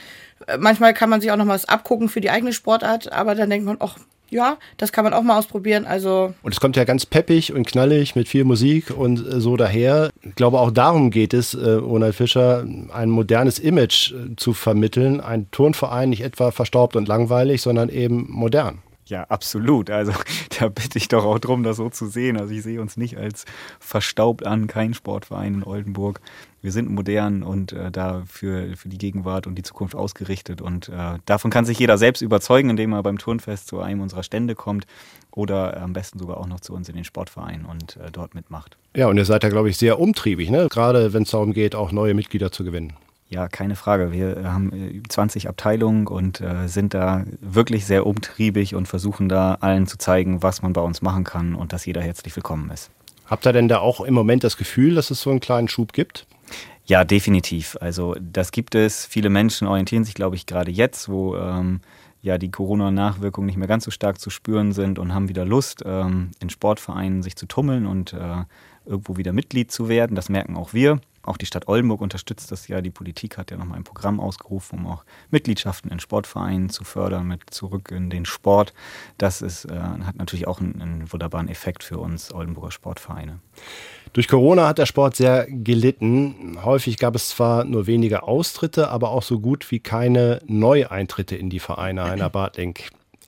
Äh, manchmal kann man sich auch noch was abgucken für die eigene Sportart, aber dann denkt man, ach, ja, das kann man auch mal ausprobieren. Also
und es kommt ja ganz peppig und knallig mit viel Musik und so daher. Ich glaube, auch darum geht es, äh, Ronald Fischer, ein modernes Image zu vermitteln. Ein Turnverein nicht etwa verstaubt und langweilig, sondern eben modern.
Ja, absolut. Also <laughs> da bitte ich doch auch drum, das so zu sehen. Also ich sehe uns nicht als verstaubt an, kein Sportverein in Oldenburg. Wir sind modern und äh, da für, für die Gegenwart und die Zukunft ausgerichtet. Und äh, davon kann sich jeder selbst überzeugen, indem er beim Turnfest zu einem unserer Stände kommt oder am besten sogar auch noch zu uns in den Sportverein und äh, dort mitmacht.
Ja, und ihr seid ja, glaube ich, sehr umtriebig, ne? gerade wenn es darum geht, auch neue Mitglieder zu gewinnen.
Ja, keine Frage. Wir haben 20 Abteilungen und äh, sind da wirklich sehr umtriebig und versuchen da allen zu zeigen, was man bei uns machen kann und dass jeder herzlich willkommen ist.
Habt ihr denn da auch im Moment das Gefühl, dass es so einen kleinen Schub gibt?
Ja, definitiv. Also das gibt es. Viele Menschen orientieren sich, glaube ich, gerade jetzt, wo ähm, ja die Corona-Nachwirkungen nicht mehr ganz so stark zu spüren sind und haben wieder Lust, ähm, in Sportvereinen sich zu tummeln und äh, irgendwo wieder Mitglied zu werden. Das merken auch wir. Auch die Stadt Oldenburg unterstützt das ja. Die Politik hat ja nochmal ein Programm ausgerufen, um auch Mitgliedschaften in Sportvereinen zu fördern, mit zurück in den Sport. Das ist, äh, hat natürlich auch einen, einen wunderbaren Effekt für uns Oldenburger Sportvereine.
Durch Corona hat der Sport sehr gelitten. Häufig gab es zwar nur wenige Austritte, aber auch so gut wie keine Neueintritte in die Vereine. Heiner Bartling.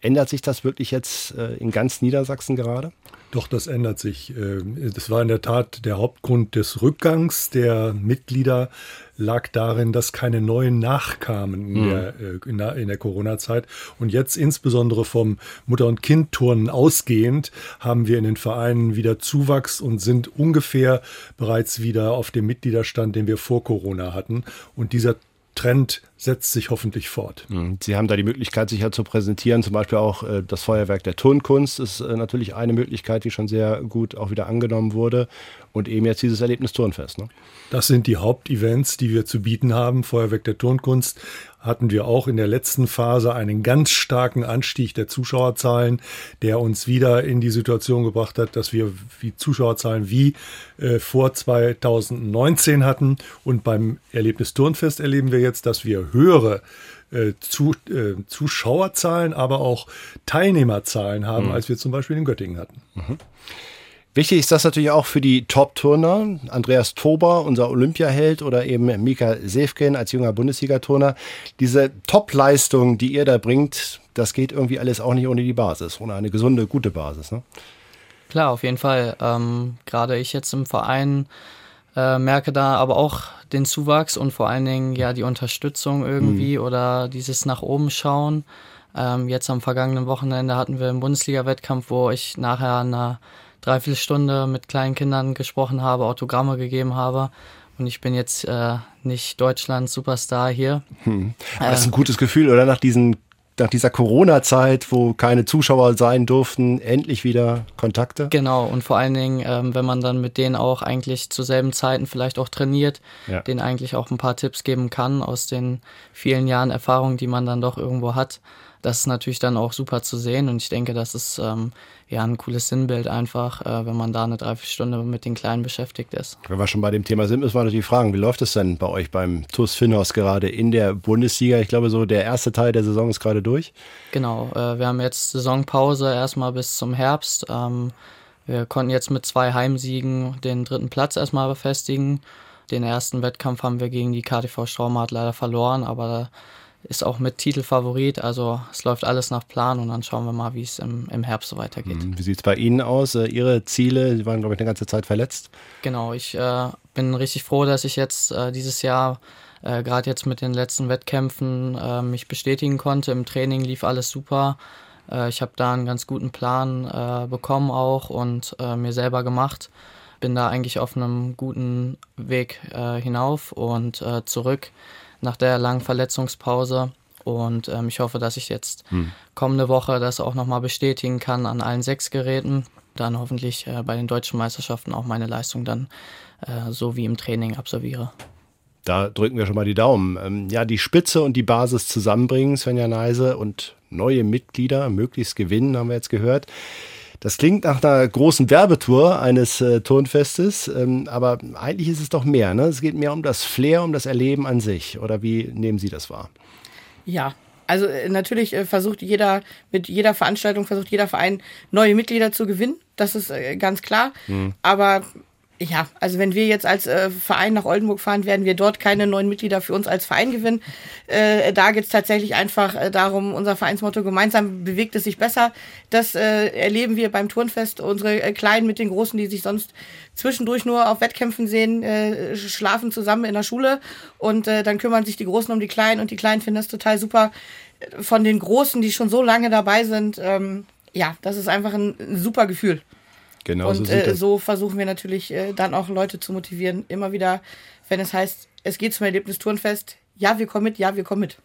Ändert sich das wirklich jetzt äh, in ganz Niedersachsen gerade?
Doch, das ändert sich. Ähm, das war in der Tat der Hauptgrund des Rückgangs der Mitglieder lag darin, dass keine neuen nachkamen in, mhm. der, äh, der, in der Corona-Zeit. Und jetzt insbesondere vom Mutter- und Kindturnen ausgehend haben wir in den Vereinen wieder Zuwachs und sind ungefähr bereits wieder auf dem Mitgliederstand, den wir vor Corona hatten. Und dieser Trend setzt sich hoffentlich fort.
Hm, Sie haben da die Möglichkeit, sich ja zu präsentieren. Zum Beispiel auch äh, das Feuerwerk der Turnkunst ist äh, natürlich eine Möglichkeit, die schon sehr gut auch wieder angenommen wurde. Und eben jetzt dieses Erlebnis Turnfest. Ne?
Das sind die Hauptevents, die wir zu bieten haben. Feuerwerk der Turnkunst hatten wir auch in der letzten Phase einen ganz starken Anstieg der Zuschauerzahlen, der uns wieder in die Situation gebracht hat, dass wir wie Zuschauerzahlen wie äh, vor 2019 hatten. Und beim Erlebnis Turnfest erleben wir jetzt, dass wir höhere äh, zu, äh, Zuschauerzahlen, aber auch Teilnehmerzahlen haben, mhm. als wir zum Beispiel in Göttingen hatten. Mhm.
Wichtig ist das natürlich auch für die Top-Turner. Andreas Tober, unser Olympiaheld, oder eben Mika Sevkin als junger Bundesliga-Turner. Diese Top-Leistung, die ihr da bringt, das geht irgendwie alles auch nicht ohne die Basis, ohne eine gesunde, gute Basis. Ne?
Klar, auf jeden Fall. Ähm, Gerade ich jetzt im Verein äh, merke da aber auch den Zuwachs und vor allen Dingen ja die Unterstützung irgendwie mhm. oder dieses nach oben schauen. Ähm, jetzt am vergangenen Wochenende hatten wir einen Bundesliga-Wettkampf, wo ich nachher eine Dreiviertelstunde mit kleinen Kindern gesprochen habe, Autogramme gegeben habe. Und ich bin jetzt äh, nicht Deutschlands Superstar hier.
Hm. Das ist ein gutes Gefühl, oder? Nach diesen nach dieser Corona-Zeit, wo keine Zuschauer sein durften, endlich wieder Kontakte?
Genau, und vor allen Dingen, ähm, wenn man dann mit denen auch eigentlich zu selben Zeiten vielleicht auch trainiert, ja. denen eigentlich auch ein paar Tipps geben kann aus den vielen Jahren Erfahrung, die man dann doch irgendwo hat das ist natürlich dann auch super zu sehen und ich denke, das ist ähm, ja ein cooles Sinnbild einfach, äh, wenn man da eine Dreiviertelstunde mit den Kleinen beschäftigt ist.
Wenn wir schon bei dem Thema sind, müssen wir natürlich fragen, wie läuft es denn bei euch beim TuS Finnhaus gerade in der Bundesliga? Ich glaube, so der erste Teil der Saison ist gerade durch.
Genau, äh, wir haben jetzt Saisonpause erstmal bis zum Herbst. Ähm, wir konnten jetzt mit zwei Heimsiegen den dritten Platz erstmal befestigen. Den ersten Wettkampf haben wir gegen die KTV Straumaat leider verloren, aber ist auch mit Titelfavorit. Also es läuft alles nach Plan und dann schauen wir mal, wie es im, im Herbst so weitergeht.
Mhm. Wie sieht es bei Ihnen aus? Äh, Ihre Ziele, Sie waren, glaube ich, eine ganze Zeit verletzt.
Genau, ich äh, bin richtig froh, dass ich jetzt äh, dieses Jahr äh, gerade jetzt mit den letzten Wettkämpfen äh, mich bestätigen konnte. Im Training lief alles super. Äh, ich habe da einen ganz guten Plan bekommen auch und mir selber gemacht. Bin da eigentlich auf einem guten Weg hinauf und zurück nach der langen Verletzungspause. Und ähm, ich hoffe, dass ich jetzt hm. kommende Woche das auch nochmal bestätigen kann an allen sechs Geräten. Dann hoffentlich äh, bei den deutschen Meisterschaften auch meine Leistung dann äh, so wie im Training absolviere.
Da drücken wir schon mal die Daumen. Ähm, ja, die Spitze und die Basis zusammenbringen, Svenja Neise, und neue Mitglieder möglichst gewinnen, haben wir jetzt gehört. Das klingt nach einer großen Werbetour eines äh, Turnfestes, ähm, aber eigentlich ist es doch mehr. Ne? Es geht mehr um das Flair, um das Erleben an sich. Oder wie nehmen Sie das wahr?
Ja, also äh, natürlich äh, versucht jeder, mit jeder Veranstaltung versucht jeder Verein neue Mitglieder zu gewinnen. Das ist äh, ganz klar. Mhm. Aber ja, also wenn wir jetzt als äh, Verein nach Oldenburg fahren, werden wir dort keine neuen Mitglieder für uns als Verein gewinnen. Äh, da geht's tatsächlich einfach äh, darum, unser Vereinsmotto gemeinsam bewegt es sich besser. Das äh, erleben wir beim Turnfest. Unsere äh, Kleinen mit den Großen, die sich sonst zwischendurch nur auf Wettkämpfen sehen, äh, schlafen zusammen in der Schule und dann kümmern sich die Großen um die Kleinen und die Kleinen finden das total super. Von den Großen, die schon so lange dabei sind, ähm, ja, das ist einfach ein, ein super Gefühl. Genau und so, äh, so versuchen wir natürlich äh, dann auch Leute zu motivieren. Immer wieder, wenn es heißt, es geht zum Erlebnis Turnfest, ja, wir kommen mit, ja, wir kommen mit.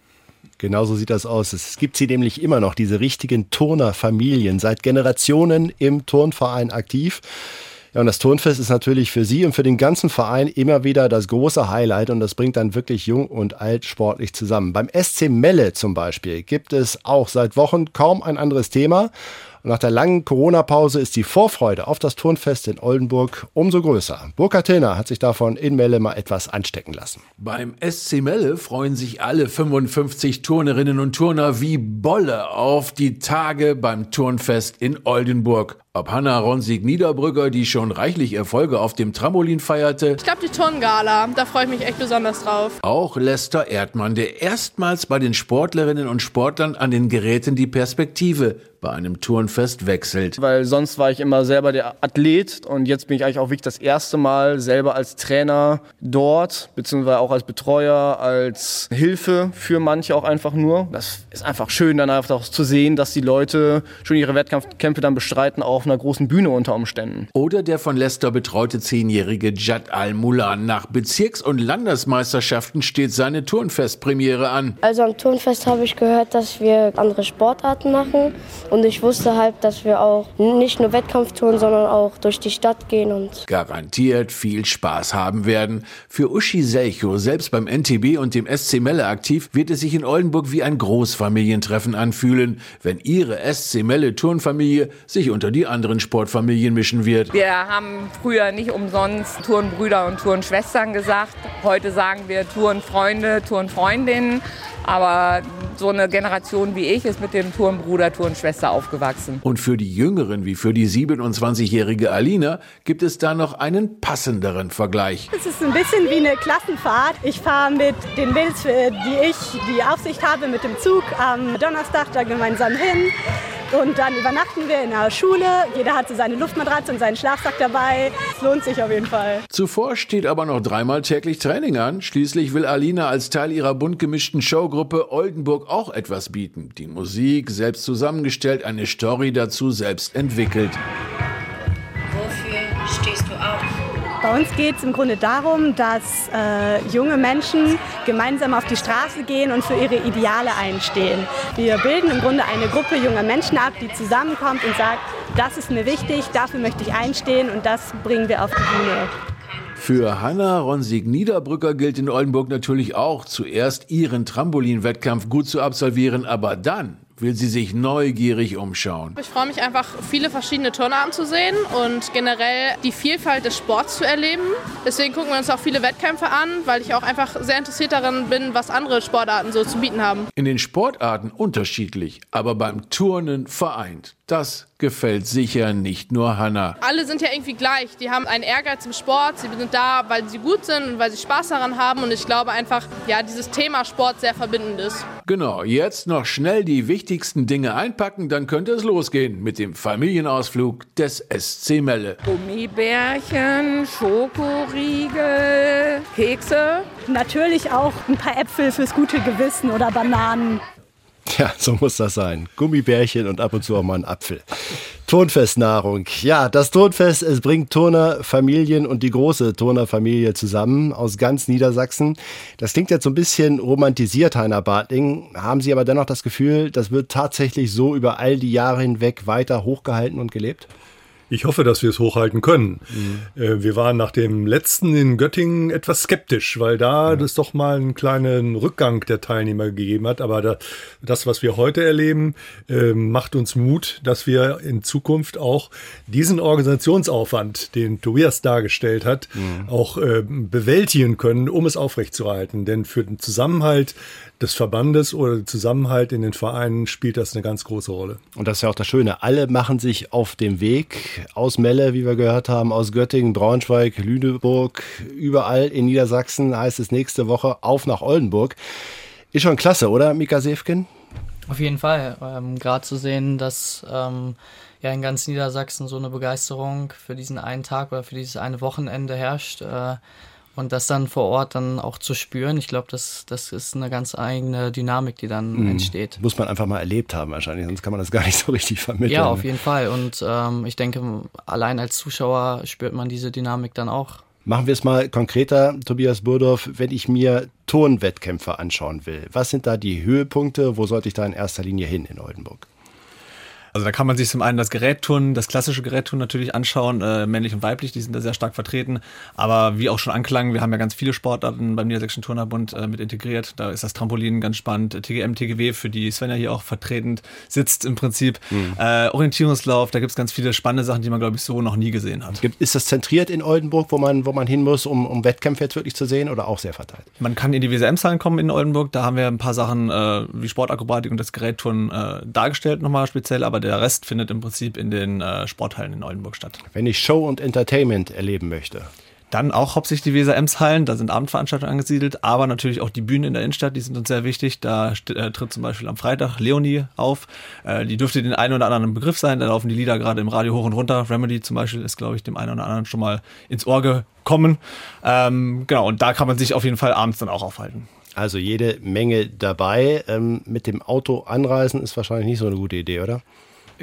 Genau so sieht das aus. Es gibt sie nämlich immer noch, diese richtigen Turnerfamilien, seit Generationen im Turnverein aktiv. Ja, und das Turnfest ist natürlich für Sie und für den ganzen Verein immer wieder das große Highlight und das bringt dann wirklich jung und alt sportlich zusammen. Beim SC Melle zum Beispiel gibt es auch seit Wochen kaum ein anderes Thema. Und nach der langen Corona-Pause ist die Vorfreude auf das Turnfest in Oldenburg umso größer. Burkhard Tillner hat sich davon in Melle mal etwas anstecken lassen.
Beim SC Melle freuen sich alle 55 Turnerinnen und Turner wie Bolle auf die Tage beim Turnfest in Oldenburg. Ob Hanna Ronsig-Niederbrügger, die schon reichlich Erfolge auf dem Trampolin feierte.
Ich glaube, die Turngala, da freue ich mich echt besonders drauf.
Auch Lester Erdmann, der erstmals bei den Sportlerinnen und Sportlern an den Geräten die Perspektive bei einem Turnfest wechselt.
Weil sonst war ich immer selber der Athlet und jetzt bin ich eigentlich auch wirklich das erste Mal selber als Trainer dort, beziehungsweise auch als Betreuer, als Hilfe für manche auch einfach nur. Das ist einfach schön, dann einfach auch zu sehen, dass die Leute schon ihre Wettkämpfe dann bestreiten, auch auf einer großen Bühne unter Umständen.
Oder der von Leicester betreute zehnjährige Jad Al-Mulan. Nach Bezirks- und Landesmeisterschaften steht seine Turnfestpremiere an.
Also am Turnfest habe ich gehört, dass wir andere Sportarten machen Und ich wusste halt, dass wir auch nicht nur Wettkampftouren, sondern auch durch die Stadt gehen und
garantiert viel Spaß haben werden. Für Uschi Selcho, selbst beim NTB und dem SC Melle aktiv, wird es sich in Oldenburg wie ein Großfamilientreffen anfühlen, wenn ihre SC Melle Turnfamilie sich unter die anderen Sportfamilien mischen wird.
Wir haben früher nicht umsonst Turnbrüder und Turnschwestern gesagt. Heute sagen wir Turnfreunde, Turnfreundinnen. Aber so eine Generation wie ich ist mit dem Turnbruder, Turnschwester aufgewachsen.
Und für die Jüngeren wie für die 27-jährige Alina gibt es da noch einen passenderen Vergleich.
Es ist ein bisschen wie eine Klassenfahrt. Ich fahre mit den Mädels, die ich die Aufsicht habe, mit dem Zug am Donnerstag da gemeinsam hin. Und dann übernachten wir in der Schule. Jeder hat so seine Luftmatratze und seinen Schlafsack dabei. Es lohnt sich auf jeden Fall.
Zuvor steht aber noch dreimal täglich Training an. Schließlich will Alina als Teil ihrer bunt gemischten Showgruppe Oldenburg auch etwas bieten. Die Musik selbst zusammengestellt, eine Story dazu selbst entwickelt.
Bei uns geht es im Grunde darum, dass äh, junge Menschen gemeinsam auf die Straße gehen und für ihre Ideale einstehen. Wir bilden im Grunde eine Gruppe junger Menschen ab, die zusammenkommt und sagt, das ist mir wichtig, dafür möchte ich einstehen und das bringen wir auf die Bühne.
Für Hanna Ronsig-Niederbrücker gilt in Oldenburg natürlich auch, zuerst ihren Trampolin-Wettkampf gut zu absolvieren, aber dann will sie sich neugierig umschauen.
Ich freue mich einfach, viele verschiedene Turnarten zu sehen und generell die Vielfalt des Sports zu erleben. Deswegen gucken wir uns auch viele Wettkämpfe an, weil ich auch einfach sehr interessiert daran bin, was andere Sportarten so zu bieten haben.
In den Sportarten unterschiedlich, aber beim Turnen vereint. Das gefällt sicher nicht nur Hanna.
Alle sind ja irgendwie gleich. Die haben einen Ehrgeiz im Sport. Sie sind da, weil sie gut sind und weil sie Spaß daran haben. Und ich glaube einfach, ja, dieses Thema Sport sehr verbindend ist.
Genau, jetzt noch schnell die wichtigsten Dinge einpacken, dann könnte es losgehen mit dem Familienausflug des SC Melle.
Gummibärchen, Schokoriegel, Kekse.
Natürlich auch ein paar Äpfel fürs gute Gewissen oder Bananen. <laughs>
Ja, so muss das sein. Gummibärchen und ab und zu auch mal ein Apfel. Turnfestnahrung. Ja, das Turnfest, es bringt Turner, Familien und die große Turnerfamilie zusammen aus ganz Niedersachsen. Das klingt jetzt so ein bisschen romantisiert, Heiner Bartling. Haben Sie aber dennoch das Gefühl, das wird tatsächlich so über all die Jahre hinweg weiter hochgehalten und gelebt?
Ich hoffe, dass wir es hochhalten können. Mhm. Äh, wir waren nach dem letzten in Göttingen etwas skeptisch, weil da es doch mal einen kleinen Rückgang der Teilnehmer gegeben hat. Aber das, was wir heute erleben, ähm, macht uns Mut, dass wir in Zukunft auch diesen Organisationsaufwand, den Tobias dargestellt hat, mhm. auch äh, bewältigen können, um es aufrechtzuerhalten. Denn für den Zusammenhalt des Verbandes oder den Zusammenhalt in den Vereinen spielt das eine ganz große Rolle.
Und das ist ja auch das Schöne. Alle machen sich auf den Weg aus Melle, wie wir gehört haben, aus Göttingen, Braunschweig, Lüneburg, überall in Niedersachsen heißt es nächste Woche auf nach Oldenburg. Ist schon klasse, oder, Mika Sefkin?
Auf jeden Fall. Ähm, Gerade zu sehen, dass ähm, ja in ganz Niedersachsen so eine Begeisterung für diesen einen Tag oder für dieses eine Wochenende herrscht. Äh, und das dann vor Ort dann auch zu spüren, ich glaube, das, das ist eine ganz eigene Dynamik, die dann mhm. entsteht.
Muss man einfach mal erlebt haben wahrscheinlich, sonst kann man das gar nicht so richtig vermitteln.
Ja, auf jeden Fall. Und ähm, ich denke, allein als Zuschauer spürt man diese Dynamik dann auch.
Machen wir es mal konkreter, Tobias Burdorf, wenn ich mir Turnwettkämpfe anschauen will. Was sind da die Höhepunkte? Wo sollte ich da in erster Linie hin in Oldenburg?
Also da kann man sich zum einen das Gerättturnen, das klassische Gerättturnen natürlich anschauen, äh, männlich und weiblich, die sind da sehr stark vertreten. Aber wie auch schon anklang, wir haben ja ganz viele Sportarten beim Niedersächsischen Turnerbund äh, mit integriert. Da ist das Trampolin ganz spannend, TGM, TGW, für die Svenja hier auch vertreten sitzt im Prinzip. Mhm. Äh, Orientierungslauf, da gibt's ganz viele spannende Sachen, die man, glaube ich, so noch nie gesehen hat.
Ist das zentriert in Oldenburg, wo man, wo man hin muss, um, um Wettkämpfe jetzt wirklich zu sehen oder auch sehr verteilt?
Man kann in die WSM-Zahlen kommen in Oldenburg, da haben wir ein paar Sachen äh, wie Sportakrobatik und das Gerätturnen äh, dargestellt nochmal speziell, aber der Rest findet im Prinzip in den äh, Sporthallen in Oldenburg statt.
Wenn ich Show und Entertainment erleben möchte.
Dann auch hauptsächlich die Weser-Ems-Hallen, da sind Abendveranstaltungen angesiedelt, aber natürlich auch die Bühnen in der Innenstadt, die sind uns sehr wichtig. Da äh, tritt zum Beispiel am Freitag Leonie auf. Äh, die dürfte den einen oder anderen Begriff sein, da laufen die Lieder gerade im Radio hoch und runter. Remedy zum Beispiel ist, glaube ich, dem einen oder anderen schon mal ins Ohr gekommen. Ähm, genau, und da kann man sich auf jeden Fall abends dann auch aufhalten.
Also jede Menge dabei. Ähm, mit dem Auto anreisen ist wahrscheinlich nicht so eine gute Idee, oder?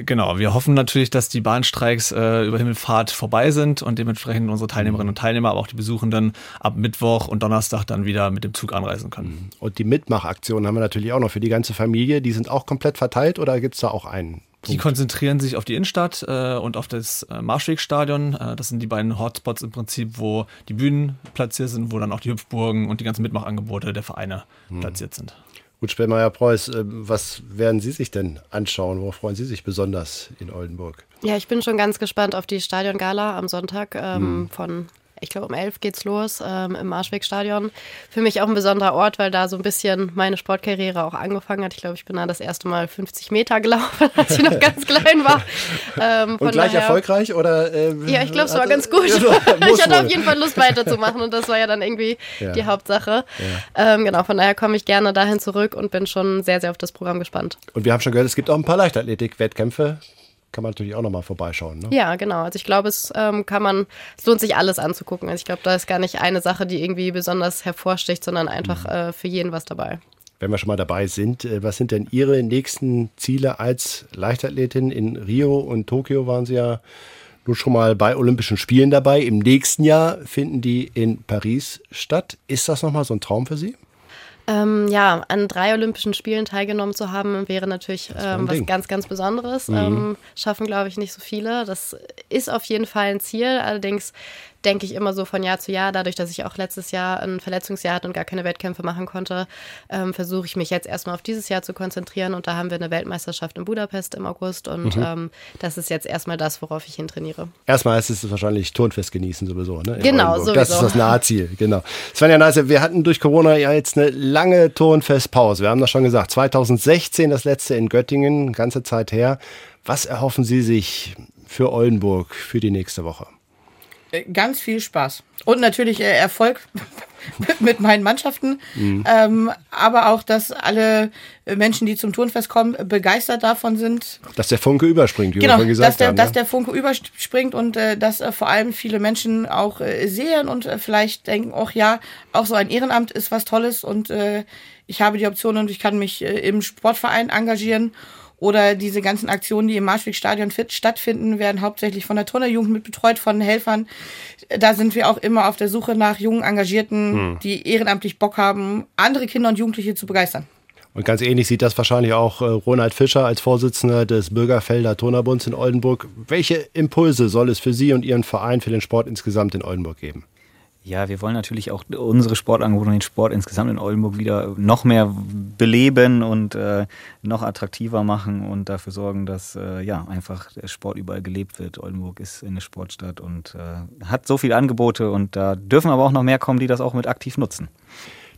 Genau, wir hoffen natürlich, dass die Bahnstreiks äh, über Himmelfahrt vorbei sind und dementsprechend unsere Teilnehmerinnen und Teilnehmer, aber auch die Besuchenden ab Mittwoch und Donnerstag dann wieder mit dem Zug anreisen können.
Mhm. Und die Mitmachaktionen haben wir natürlich auch noch für die ganze Familie. Die sind auch komplett verteilt oder gibt es da auch einen
Die konzentrieren sich auf die Innenstadt äh, und auf das äh, Marschwegstadion. Äh, das sind die beiden Hotspots im Prinzip, wo die Bühnen platziert sind, wo dann auch die Hüpfburgen und die ganzen Mitmachangebote der Vereine hm. platziert sind.
Gut, Spellmeier-Preuß, äh, was werden Sie sich denn anschauen? Worauf freuen Sie sich besonders in Oldenburg?
Ja, ich bin schon ganz gespannt auf die Stadiongala am Sonntag ähm, hm. von ich glaube um elf geht's los ähm, im Marschwegstadion. Für mich auch ein besonderer Ort, weil da so ein bisschen meine Sportkarriere auch angefangen hat. Ich glaube, ich bin da das erste Mal 50 Meter gelaufen, <laughs> als ich noch ganz klein war.
Ähm, und gleich daher, erfolgreich oder?
Äh, ja, ich glaube, es war ganz gut. <laughs> <laughs> ich hatte auf jeden Fall Lust weiterzumachen und das war ja dann irgendwie ja. die Hauptsache. Ja. Ähm, genau, von daher komme ich gerne dahin zurück und bin schon sehr, sehr auf das Programm gespannt.
Und wir haben schon gehört, es gibt auch ein paar Leichtathletik-Wettkämpfe kann man natürlich auch nochmal vorbeischauen. Ne?
Ja, genau. Also ich glaube, es ähm, kann man, es lohnt sich alles anzugucken. Also ich glaube, da ist gar nicht eine Sache, die irgendwie besonders hervorsticht, sondern einfach mhm. äh, für jeden was dabei.
Wenn wir schon mal dabei sind, äh, was sind denn Ihre nächsten Ziele als Leichtathletin? In Rio und Tokio waren Sie ja nur schon mal bei Olympischen Spielen dabei. Im nächsten Jahr finden die in Paris statt. Ist das nochmal so ein Traum für Sie?
Ähm, ja, an drei Olympischen Spielen teilgenommen zu haben, wäre natürlich ähm, was ganz, ganz Besonderes. Mhm. Ähm, schaffen, glaube ich, nicht so viele. Das ist auf jeden Fall ein Ziel. Allerdings denke ich immer so von Jahr zu Jahr. Dadurch, dass ich auch letztes Jahr ein Verletzungsjahr hatte und gar keine Wettkämpfe machen konnte, ähm, versuche ich mich jetzt erstmal auf dieses Jahr zu konzentrieren. Und da haben wir eine Weltmeisterschaft in Budapest im August. Und mhm. ähm, das ist jetzt erstmal das, worauf ich hin trainiere.
Erstmal ist es wahrscheinlich Turnfest genießen sowieso. Ne?
Genau, sowieso.
Das ist das Nahziel, genau. Svenja Neise, wir hatten durch Corona ja jetzt eine lange Turnfestpause. Wir haben das schon gesagt. 2016 das letzte in Göttingen, ganze Zeit her. Was erhoffen Sie sich für Oldenburg für die nächste Woche?
Ganz viel Spaß. Und natürlich äh, Erfolg <laughs> mit meinen Mannschaften. Mhm. Ähm, aber auch, dass alle Menschen, die zum Turnfest kommen, begeistert davon sind.
Dass der Funke überspringt, wie
genau,
wir gesagt
dass der,
haben.
Dass der Funke überspringt und äh, dass äh, vor allem viele Menschen auch äh, sehen und äh, vielleicht denken, ach ja, auch so ein Ehrenamt ist was Tolles und äh, ich habe die Option und ich kann mich äh, im Sportverein engagieren oder diese ganzen Aktionen, die im Marschwegstadion stattfinden, werden hauptsächlich von der Turnerjugend mit betreut, von Helfern. Da sind wir auch immer auf der Suche nach jungen Engagierten, hm. die ehrenamtlich Bock haben, andere Kinder und Jugendliche zu begeistern.
Und ganz ähnlich sieht das wahrscheinlich auch äh, Ronald Fischer als Vorsitzender des Bürgerfelder Turnerbunds in Oldenburg. Welche Impulse soll es für Sie und Ihren Verein für den Sport insgesamt in Oldenburg geben?
Ja, wir wollen natürlich auch unsere Sportangebote und den Sport insgesamt in Oldenburg wieder noch mehr beleben und äh, noch attraktiver machen und dafür sorgen, dass äh, ja einfach der Sport überall gelebt wird. Oldenburg ist eine Sportstadt und äh, hat so viele Angebote und da dürfen aber auch noch mehr kommen, die das auch mit aktiv nutzen.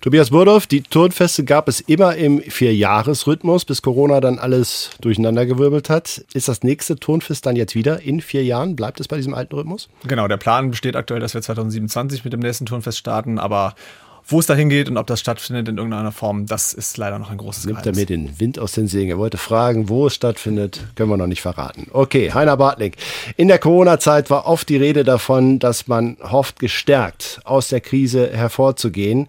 Tobias Burdorf, die Turnfeste gab es immer im Vierjahresrhythmus, bis Corona dann alles durcheinandergewirbelt hat. Ist das nächste Turnfest dann jetzt wieder in vier Jahren? Bleibt es bei diesem alten Rhythmus?
Genau, der Plan besteht aktuell, dass wir 2027 mit dem nächsten Turnfest starten, aber wo es dahin geht und ob das stattfindet in irgendeiner Form, das ist leider noch ein großes
Nimmt Geheimnis. er mir den Wind aus den Segeln. Er wollte fragen, wo es stattfindet, können wir noch nicht verraten. Okay, Heiner Bartling. In der Corona-Zeit war oft die Rede davon, dass man hofft, gestärkt aus der Krise hervorzugehen.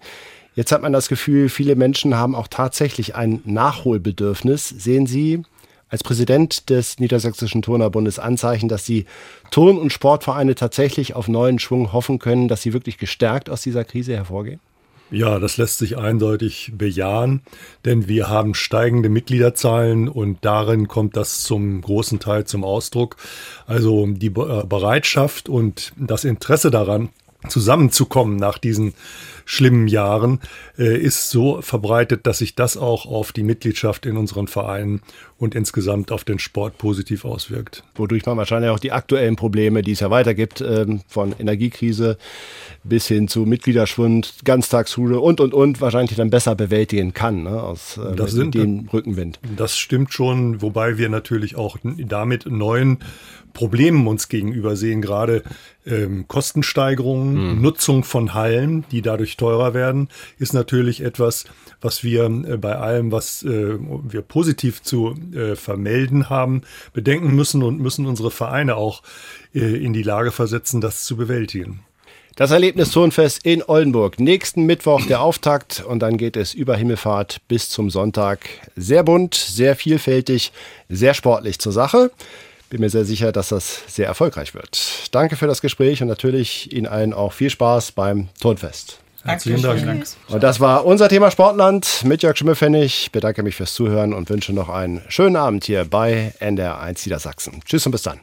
Jetzt hat man das Gefühl, viele Menschen haben auch tatsächlich ein Nachholbedürfnis. Sehen Sie als Präsident des Niedersächsischen Turnerbundes Anzeichen, dass die Turn- und Sportvereine tatsächlich auf neuen Schwung hoffen können, dass sie wirklich gestärkt aus dieser Krise hervorgehen?
Ja, das lässt sich eindeutig bejahen, denn wir haben steigende Mitgliederzahlen und darin kommt das zum großen Teil zum Ausdruck. Also die Bereitschaft und das Interesse daran, zusammenzukommen nach diesen schlimmen Jahren, äh, ist so verbreitet, dass sich das auch auf die Mitgliedschaft in unseren Vereinen und insgesamt auf den Sport positiv auswirkt.
Wodurch man wahrscheinlich auch die aktuellen Probleme, die es ja weiter gibt, ähm, von Energiekrise bis hin zu Mitgliederschwund, Ganztagsschule und, und, und, wahrscheinlich dann besser bewältigen kann, ne, aus
äh, das sind, dem Rückenwind. Das stimmt schon, wobei wir natürlich auch damit neuen Problemen uns gegenüber sehen, gerade ähm, Kostensteigerungen, mhm. Nutzung von Hallen, die dadurch teurer werden, ist natürlich etwas, was wir äh, bei allem, was äh, wir positiv zu äh, vermelden haben, bedenken müssen und müssen unsere Vereine auch äh, in die Lage versetzen, das zu bewältigen.
Das Erlebnis Turnfest in Oldenburg. Nächsten Mittwoch der Auftakt und dann geht es über Himmelfahrt bis zum Sonntag. Sehr bunt, sehr vielfältig, sehr sportlich zur Sache bin mir sehr sicher, dass das sehr erfolgreich wird. Danke für das Gespräch und natürlich Ihnen allen auch viel Spaß beim Turnfest.
Herzlichen Dank.
Und das war unser Thema Sportland mit Jörg Schimmelfennig. Ich bedanke mich fürs Zuhören und wünsche noch einen schönen Abend hier bei NDR1 Niedersachsen. Tschüss und bis dann.